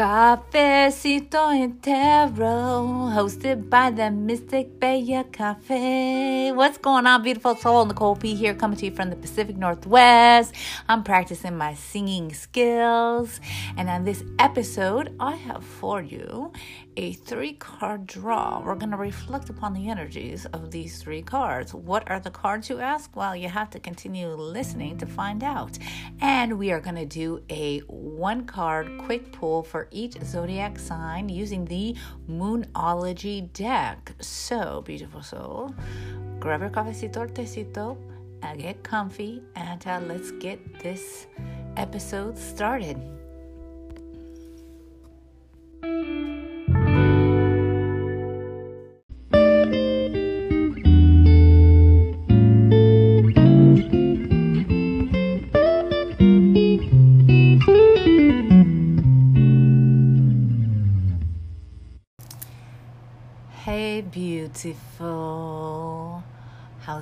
Cafecito and Tarot, hosted by the Mystic Bella Cafe. What's going on, beautiful soul? Nicole P here, coming to you from the Pacific Northwest. I'm practicing my singing skills, and on this episode, I have for you a three card draw. We're going to reflect upon the energies of these three cards. What are the cards, you ask? Well, you have to continue listening to find out. And we are going to do a one card quick pull for each zodiac sign using the Moonology deck. So, beautiful soul, grab your cafecito or tecito, uh, get comfy, and uh, let's get this episode started.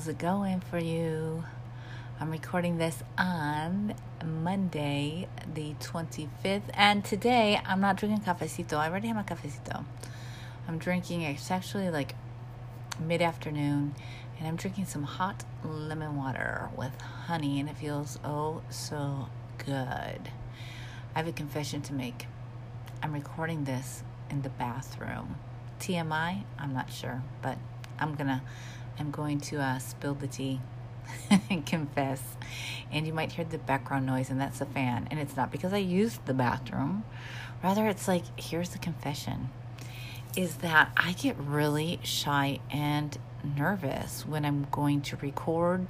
It going for you? I'm recording this on Monday, the 25th, and today I'm not drinking cafecito. I already have my cafecito. I'm drinking, it's actually like mid afternoon, and I'm drinking some hot lemon water with honey, and it feels oh so good. I have a confession to make. I'm recording this in the bathroom. TMI, I'm not sure, but I'm gonna, I'm going to uh, spill the tea and confess. And you might hear the background noise, and that's a fan. And it's not because I used the bathroom. Rather, it's like here's the confession: is that I get really shy and nervous when I'm going to record,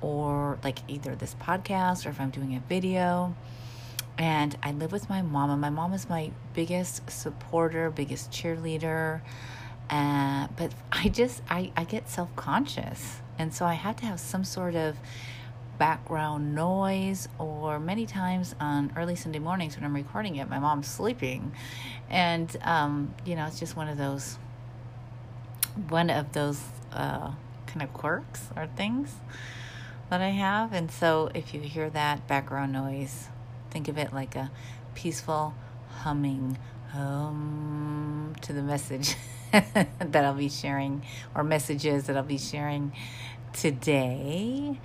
or like either this podcast, or if I'm doing a video and I live with my mom, and my mom is my biggest supporter, biggest cheerleader. Uh, but I just I, I get self conscious, and so I have to have some sort of background noise, or many times on early Sunday mornings when I'm recording it, my mom's sleeping, and um, you know it's just one of those one of those uh, kind of quirks or things that I have, and so if you hear that background noise Think of it like a peaceful humming um, to the message that I'll be sharing, or messages that I'll be sharing today.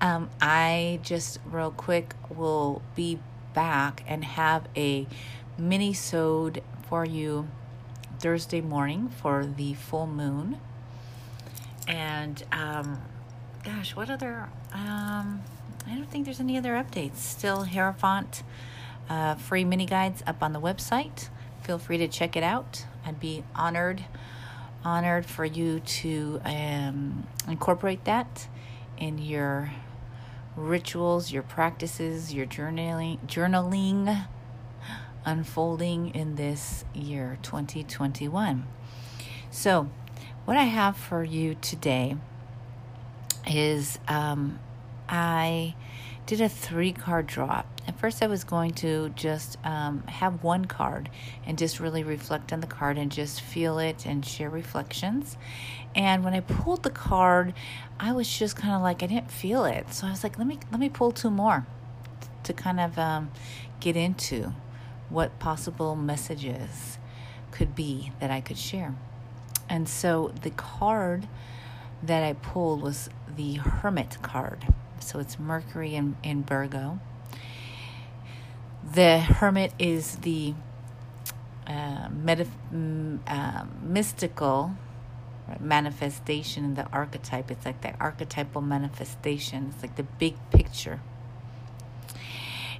Um, I just real quick will be back and have a mini sode for you Thursday morning for the full moon. And um, gosh, what other um, I don't think there's any other updates. Still Hierophant uh, free mini guides up on the website. Feel free to check it out. Be honored, honored for you to um, incorporate that in your rituals, your practices, your journaling, journaling unfolding in this year 2021. So, what I have for you today is um, I did a three card draw. At first, I was going to just um, have one card and just really reflect on the card and just feel it and share reflections. And when I pulled the card, I was just kind of like I didn't feel it, so I was like, let me let me pull two more to kind of um, get into what possible messages could be that I could share. And so the card that I pulled was the Hermit card. So it's Mercury in, in Virgo. The Hermit is the uh, uh, mystical manifestation, in the archetype. It's like the archetypal manifestation. It's like the big picture.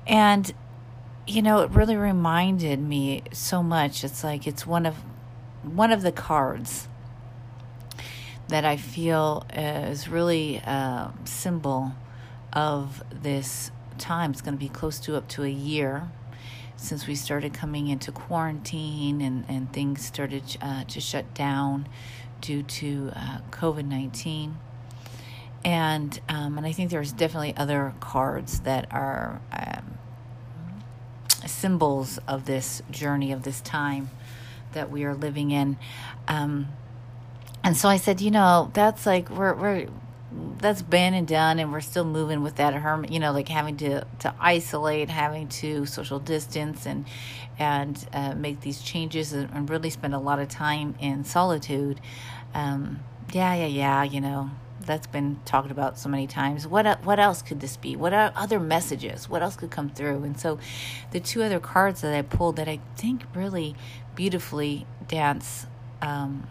And, you know, it really reminded me so much. It's like it's one of one of the cards that I feel is really a symbol of this time. It's going to be close to up to a year since we started coming into quarantine and, and things started uh, to shut down due to uh, COVID 19. And, um, and I think there's definitely other cards that are um, symbols of this journey, of this time that we are living in. Um, and so I said, you know, that's like, we're, we're, that's been and done and we're still moving with that hermit you know like having to to isolate having to social distance and and uh, make these changes and, really spend a lot of time in solitude um, yeah yeah yeah you know that's been talked about so many times. What what else could this be? What are other messages? What else could come through? And so, the two other cards that I pulled that I think really beautifully dance um,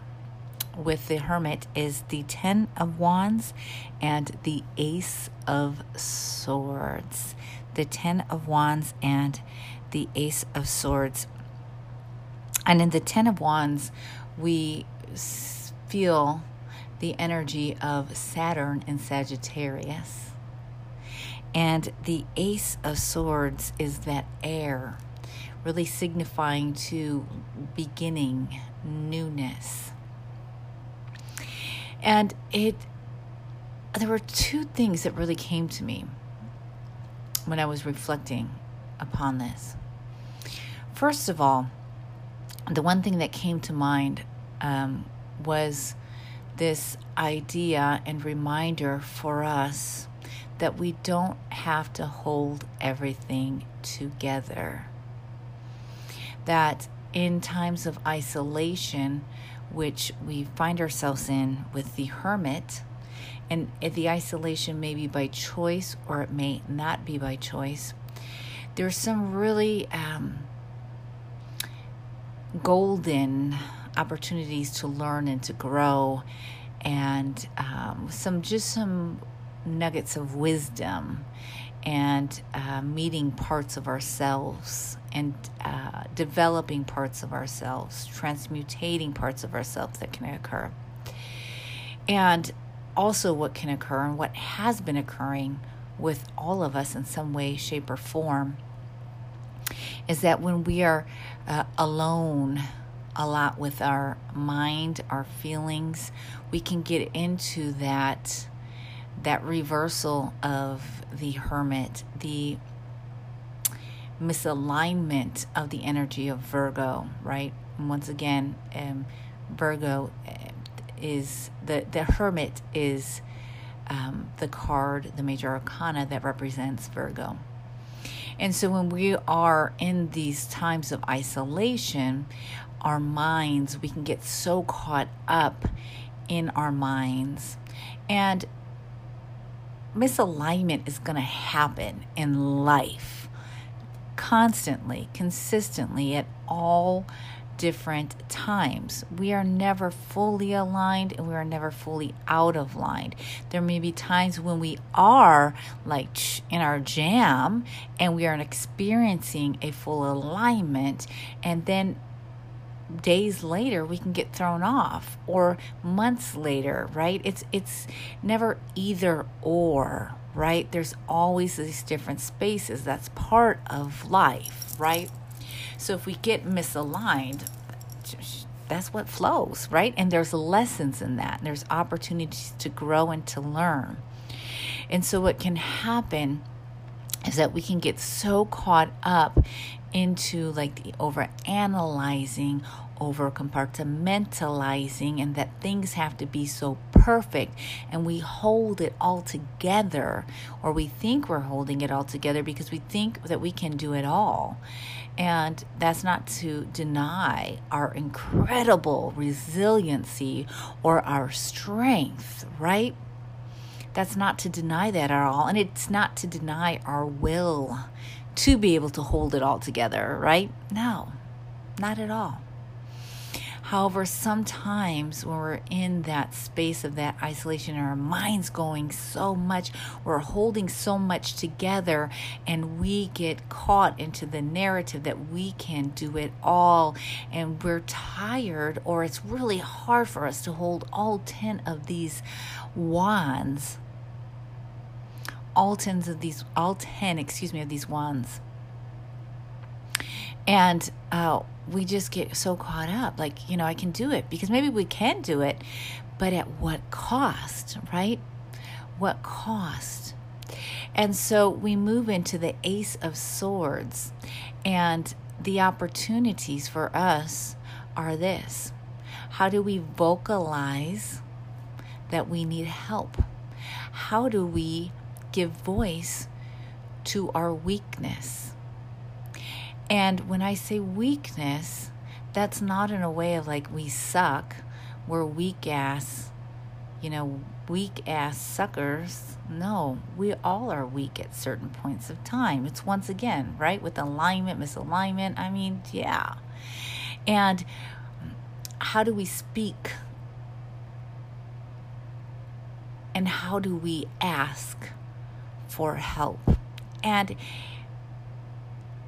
with the Hermit is the Ten of Wands and the Ace of Swords. The Ten of Wands and the Ace of Swords. And in the Ten of Wands, we feel the energy of Saturn and Sagittarius. And the Ace of Swords is that air, really signifying to beginning, newness. And it, there were two things that really came to me when I was reflecting upon this. First of all, the one thing that came to mind um, was this idea and reminder for us that we don't have to hold everything together. That in times of isolation, which we find ourselves in with the hermit, and the isolation may be by choice or it may not be by choice, there's some really um, golden opportunities to learn and to grow, and um, some just some nuggets of wisdom and uh, meeting parts of ourselves and uh, developing parts of ourselves, transmutating parts of ourselves that can occur. And also, what can occur and what has been occurring with all of us in some way, shape, or form is that when we are uh, alone a lot with our mind, our feelings, we can get into that that reversal of the hermit, the misalignment of the energy of Virgo, right? And once again, um, Virgo eh, is the the hermit is um, the card, the major arcana that represents Virgo. And so when we are in these times of isolation, our minds, we can get so caught up in our minds. And misalignment is going to happen in life constantly, consistently, at all different times. We are never fully aligned and we are never fully out of line. There may be times when we are like in our jam and we are experiencing a full alignment, and then days later we can get thrown off or months later right it's it's never either or right? There's always these different spaces that's part of life right? So if we get misaligned that's what flows right? And there's lessons in that. There's opportunities to grow and to learn. And so what can happen is that we can get so caught up into like the over analyzing, over compartmentalizing, and that things have to be so perfect, and we hold it all together, or we think we're holding it all together because we think that we can do it all. And that's not to deny our incredible resiliency or our strength, right? That's not to deny that at all. And it's not to deny our will to be able to hold it all together, right? No, not at all. However, sometimes when we're in that space of that isolation our mind's going so much, we're holding so much together, and we get caught into the narrative that we can do it all, and we're tired, or it's really hard for us to hold all 10 of these wands all tens of these, all ten, excuse me, of these wands. And uh, we just get so caught up, like you know, I can do it because maybe we can do it, but at what cost, right? What cost? And so we move into the Ace of Swords, and the opportunities for us are this: How do we vocalize that we need help? how do we give voice to our weakness? And when I say weakness, that's not in a way of like we suck, we're weak ass, you know, weak ass suckers. No, we all are weak at certain points of time. It's once again, right? With alignment, misalignment. I mean, yeah. And how do we speak? And how do we ask for help? And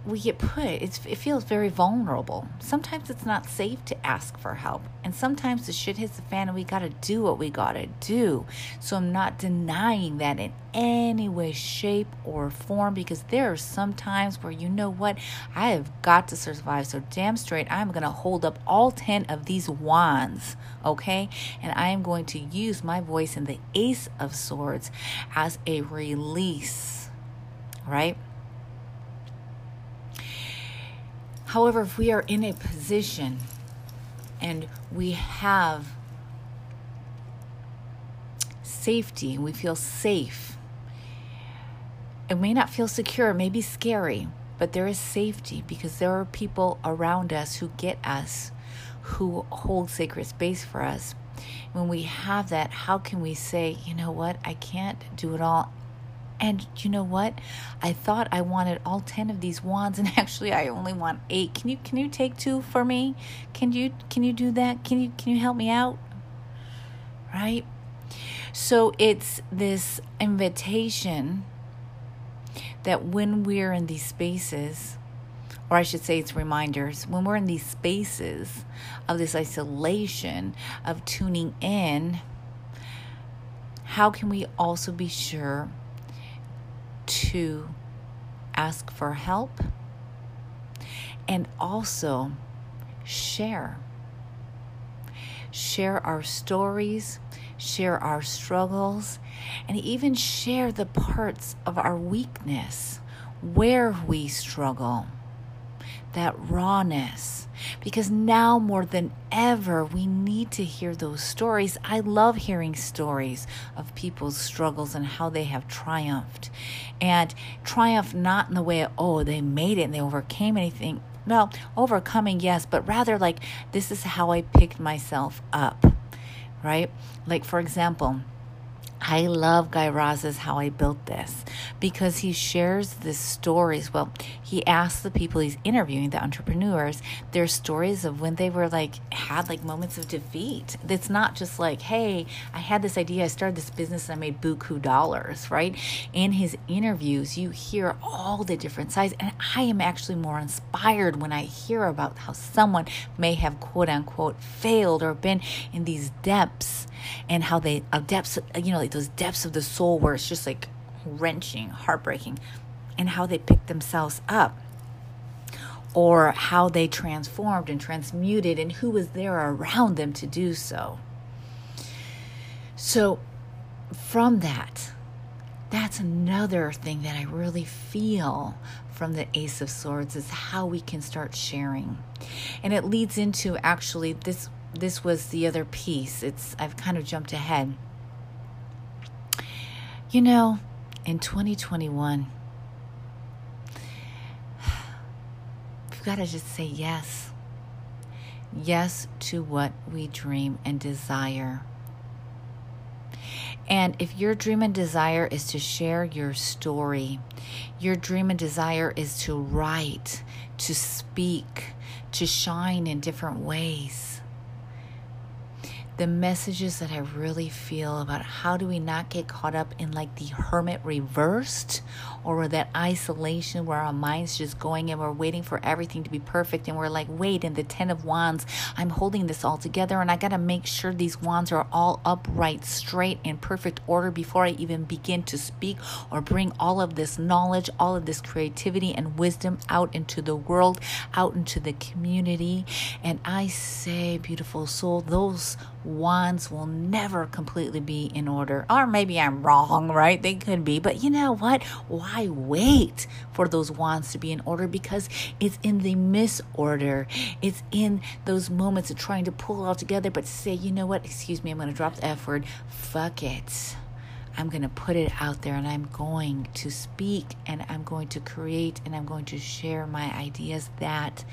we get put it's, it feels very vulnerable. Sometimes it's not safe to ask for help and sometimes the shit hits the fan and we gotta do what we gotta do. So i'm not denying that in any way shape or form because there are some times where you know what i have got to survive. So damn straight i'm gonna hold up all 10 of these wands okay? And i am going to use my voice in the ace of swords as a release right However, if we are in a position and we have safety and we feel safe, it may not feel secure, it may be scary, but there is safety because there are people around us who get us, who hold sacred space for us. When we have that, how can we say, you know what, I can't do it all and you know what? I thought I wanted all 10 of these wands and actually I only want 8. Can you can you take 2 for me? Can you can you do that? Can you can you help me out? Right? So it's this invitation that when we're in these spaces or I should say it's reminders when we're in these spaces of this isolation of tuning in how can we also be sure to ask for help and also share. Share our stories, share our struggles, and even share the parts of our weakness where we struggle. That rawness, because now more than ever, we need to hear those stories. I love hearing stories of people's struggles and how they have triumphed. And triumph not in the way of, oh, they made it and they overcame anything. Well, overcoming, yes, but rather like, this is how I picked myself up, right? Like, for example, I love Guy Raz's How I Built This because he shares the stories. Well, he asks the people he's interviewing, the entrepreneurs, their stories of when they were like, had like moments of defeat. It's not just like, hey, I had this idea, I started this business, and I made buku dollars, right? In his interviews, you hear all the different sides. And I am actually more inspired when I hear about how someone may have quote unquote failed or been in these depths and how they, uh, depths, you know, like those depths of the soul where it's just like wrenching, heartbreaking, and how they picked themselves up or how they transformed and transmuted and who was there around them to do so. So, from that, that's another thing that I really feel from the Ace of Swords is how we can start sharing. And it leads into actually this this was the other piece. It's I've kind of jumped ahead. You know, in 2021, we've got to just say yes. Yes to what we dream and desire. And if your dream and desire is to share your story, your dream and desire is to write, to speak, to shine in different ways the messages that I really feel about how do we not get caught up in like the hermit reversed or that isolation where our mind's just going and we're waiting for everything to be perfect and we're like, wait, in the Ten of Wands, I'm holding this all together and I got to make sure these wands are all upright, straight, in perfect order before I even begin to speak or bring all of this knowledge, all of this creativity and wisdom out into the world, out into the community. And I say, beautiful soul, those wands will never completely be in order. Or maybe I'm wrong, right? They could be. But you know what? Why wait for those wands to be in order? Because it's in the misorder. It's in those moments of trying to pull it all together, but say, you know what? Excuse me, I'm going to drop the F word. Fuck it. I'm going to put it out there and I'm going to speak and I'm going to create and I'm going to share my ideas. That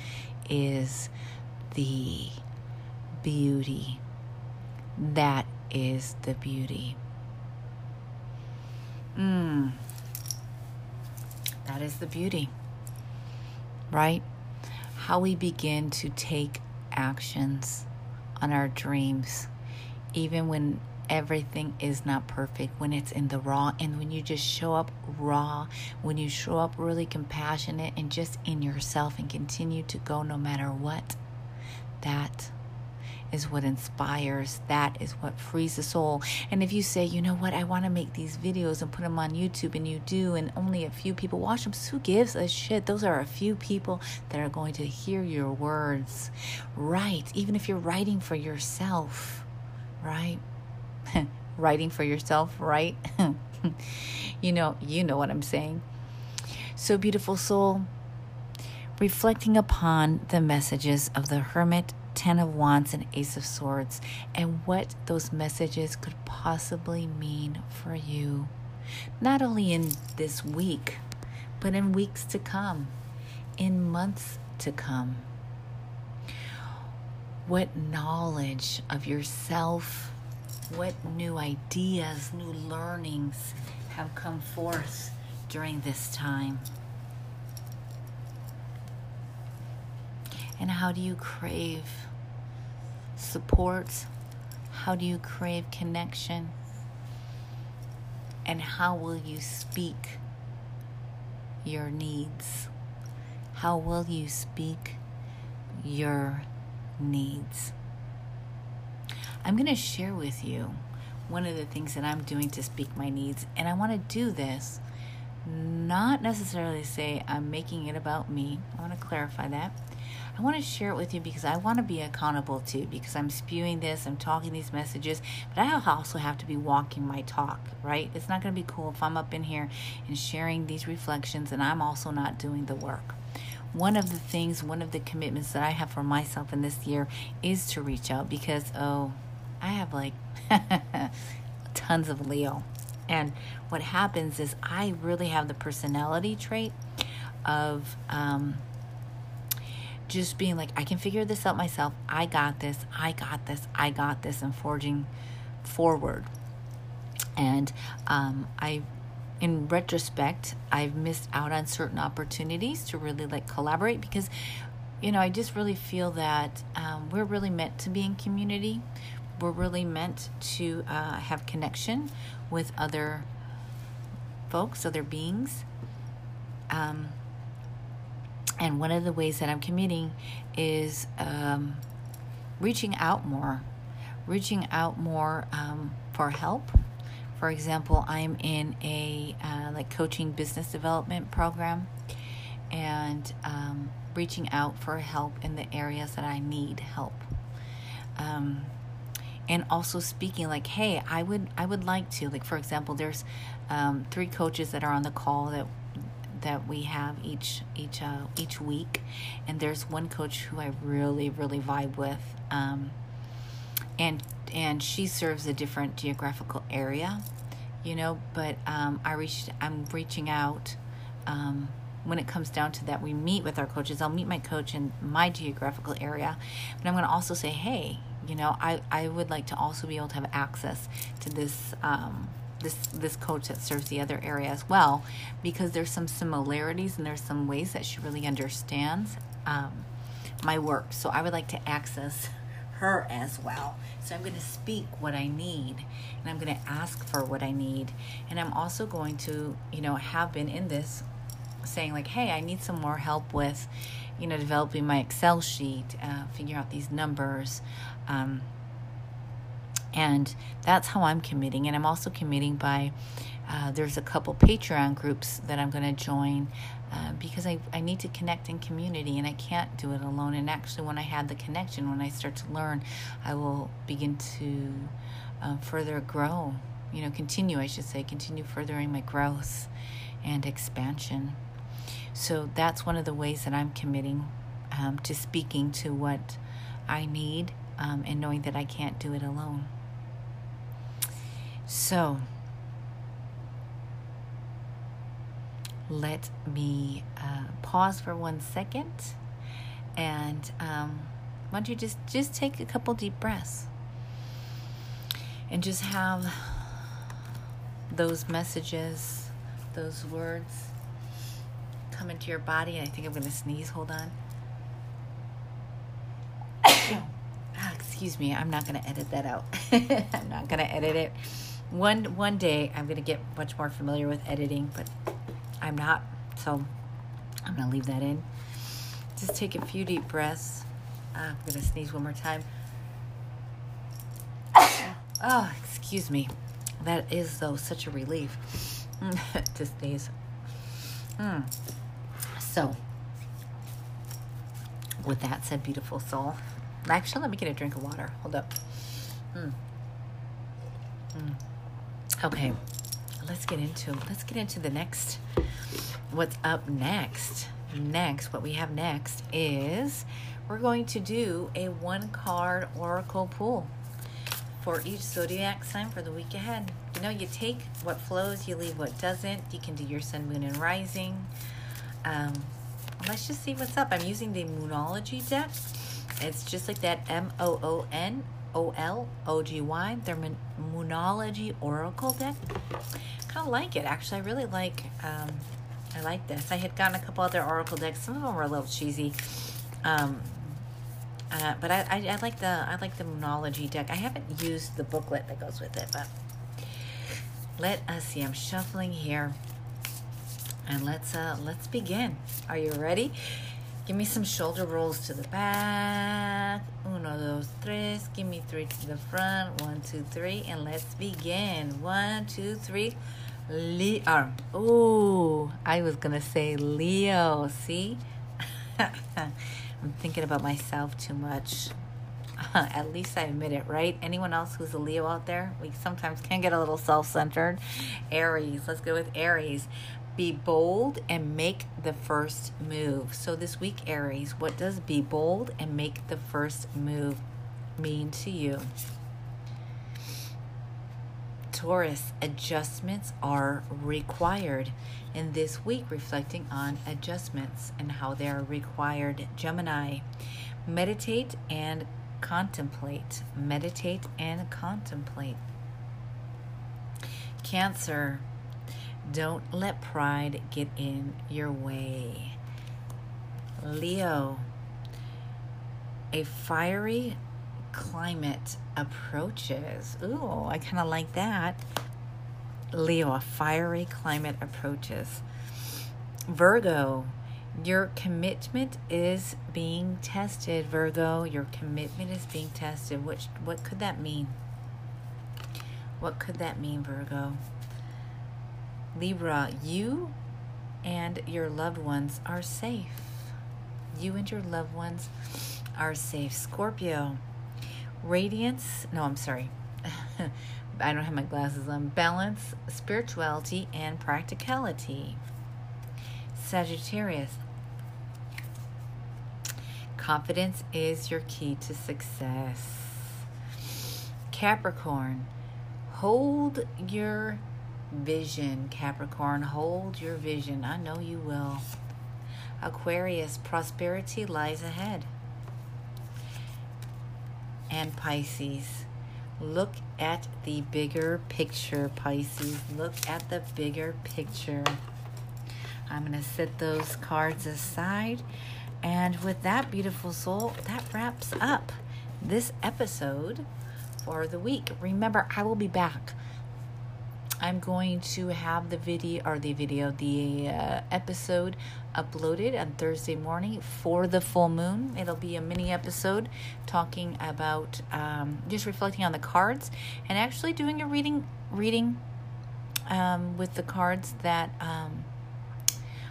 is the beauty. That is the beauty. Mm. That is the beauty, right? How we begin to take actions on our dreams, even when everything is not perfect, when it's in the raw, and when you just show up raw, when you show up really compassionate and just in yourself and continue to go no matter what. That is what inspires. That is what frees the soul. And if you say, you know what, I want to make these videos and put them on YouTube, and you do, and only a few people watch them, who gives a shit? Those are a few people that are going to hear your words. Right. Even if you're writing for yourself, right? writing for yourself, right? you know, you know what I'm saying. So beautiful soul, reflecting upon the messages of the hermit Ten of Wands and Ace of Swords, and what those messages could possibly mean for you, not only in this week, but in weeks to come, in months to come. What knowledge of yourself, what new ideas, new learnings have come forth during this time? And how do you crave support? How do you crave connection? And how will you speak your needs? How will you speak your needs? I'm going to share with you one of the things that I'm doing to speak my needs. And I want to do this not necessarily say I'm making it about me. I want to clarify that. I want to share it with you because I want to be accountable too, because I'm spewing this, I'm talking these messages, but I also have to be walking my talk, right? It's not going to be cool if I'm up in here and sharing these reflections and I'm also not doing the work. One of the things, one of the commitments that I have for myself in this year is to reach out because, oh, I have like tons of Leo. And what happens is I really have the personality trait of, um, just being like, I can figure this out myself. I got this. I got this. I got this, and forging forward. And um, I, in retrospect, I've missed out on certain opportunities to really like collaborate because, you know, I just really feel that um, we're really meant to be in community. We're really meant to uh, have connection with other folks, other beings. Um, and one of the ways that I'm committing is um, reaching out more, reaching out more um, for help. For example, I'm in a uh, like coaching business development program, and um, reaching out for help in the areas that I need help. Um, and also speaking like, hey, I would I would like to like for example, there's um, three coaches that are on the call that that we have each each uh, each week, and there's one coach who I really really vibe with, um, and and she serves a different geographical area, you know. But um, I reached I'm reaching out. Um, when it comes down to that, we meet with our coaches. I'll meet my coach in my geographical area, but I'm going to also say, hey, you know, I, I would like to also be able to have access to this um, this this coach that serves the other area as well because there's some similarities and there's some ways that she really understands um, my work. So i would like to access her as well. So i'm going to speak what i need and i'm going to ask for what i need. And i'm also going to you know have been in this saying like hey i need some more help with you know developing my excel sheet uh, figure out these numbers um, and that's how I'm committing. And I'm also committing by uh, there's a couple Patreon groups that I'm going to join uh, because I, I need to connect in community and I can't do it alone. And actually, when I have the connection, when I start to learn, I will begin to uh, further grow, you know, continue, I should say, continue furthering my growth and expansion. So that's one of the ways that I'm committing um, to speaking to what I need um, and knowing that I can't do it alone. So, let me uh, pause for one second and um, why don't you just just take a couple deep breaths and just have those messages those words come into your body. And i think i'm going to sneeze. Hold on. Ah, excuse me. I'm not going to edit that out. I'm not going to edit it one one day i'm to get much more familiar with editing but i'm not so i'm to leave that in just take a few deep breaths. Ah, I'm to sneeze one more time. Oh, excuse me. That is, though, such a relief to sneeze. Mm. So, with that said, beautiful soul. Actually, let me get a drink of water. Hold up. Mm. Mm. Okay, let's get into let's get into the next. What's up next? next, what we have next is we're going to do a one card oracle pool for each zodiac sign for the week ahead. You know, you take what flows, you leave what doesn't. You can do your sun, moon, and rising. Um, let's just see what's up. I'm using the Moonology deck. It's just like that M O O N O L O G Y. Their Moonology Oracle deck. Kind of like it, actually. I really like. Um, I like this. I had gotten a couple other Oracle decks. Some of them were a little cheesy. Um, uh, but I, I, I, like the I like the Moonology deck. I haven't used the booklet that goes with it, but let us see. I'm shuffling here, and let's uh let's begin. Are you ready? Give me some shoulder rolls to the back. Uno, dos, tres. Give me three to the front. One, two, three, and let's begin. One, two, three. Leo. Oh, I was gonna say Leo. See, I'm thinking about myself too much. At least I admit it, right? Anyone else who's a Leo out there? We sometimes can get a little self-centered. Aries. Let's go with Aries. Be bold and make the first move. So this week, Aries, what does be bold and make the first move mean to you? Taurus, adjustments are required. In this week, reflecting on adjustments and how they are required. Gemini, meditate and contemplate. Meditate and contemplate. Cancer, don't let pride get in your way. Leo, a fiery climate approaches. Ooh, I kind of like that. Leo, a fiery climate approaches. Virgo, your commitment is being tested, Virgo. Your commitment is being tested. Which what could that mean? What could that mean, Virgo? Libra, you and your loved ones are safe. You and your loved ones are safe. Scorpio, radiance, no, I'm sorry. I don't have my glasses on. Balance, spirituality, and practicality. Sagittarius. Confidence is your key to success. Capricorn. Hold your vision, Capricorn. Hold your vision. I know you will. Aquarius. Prosperity lies ahead and Pisces. Look at the bigger picture, Pisces. Look at the bigger picture. I'm going to set those cards aside. And with that, beautiful soul, that wraps up this episode for the week. Remember, I will be back I'm going to have the video or the video, the uh, episode uploaded on Thursday morning for the full moon. It'll be a mini episode talking about um, just reflecting on the cards and actually doing a reading reading um, with the cards that um,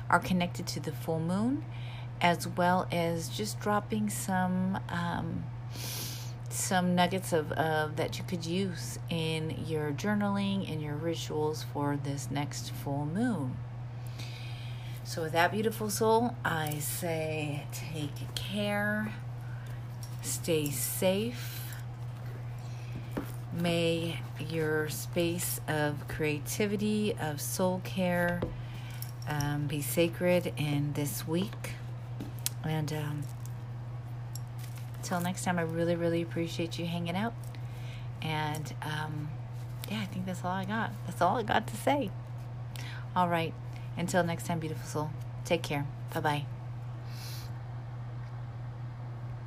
are connected to the full moon, as well as just dropping some um, some nuggets of, that you could use in your journaling and your rituals for this next full moon. So, with that beautiful soul, I say take care, stay safe. May your space of creativity, of soul care, um, be sacred in this week. And um, until next time, I really, really appreciate you hanging out. And um, yeah, I think that's all I got. That's all I got to say. All right. Until next time, beautiful soul. Take care. Bye bye.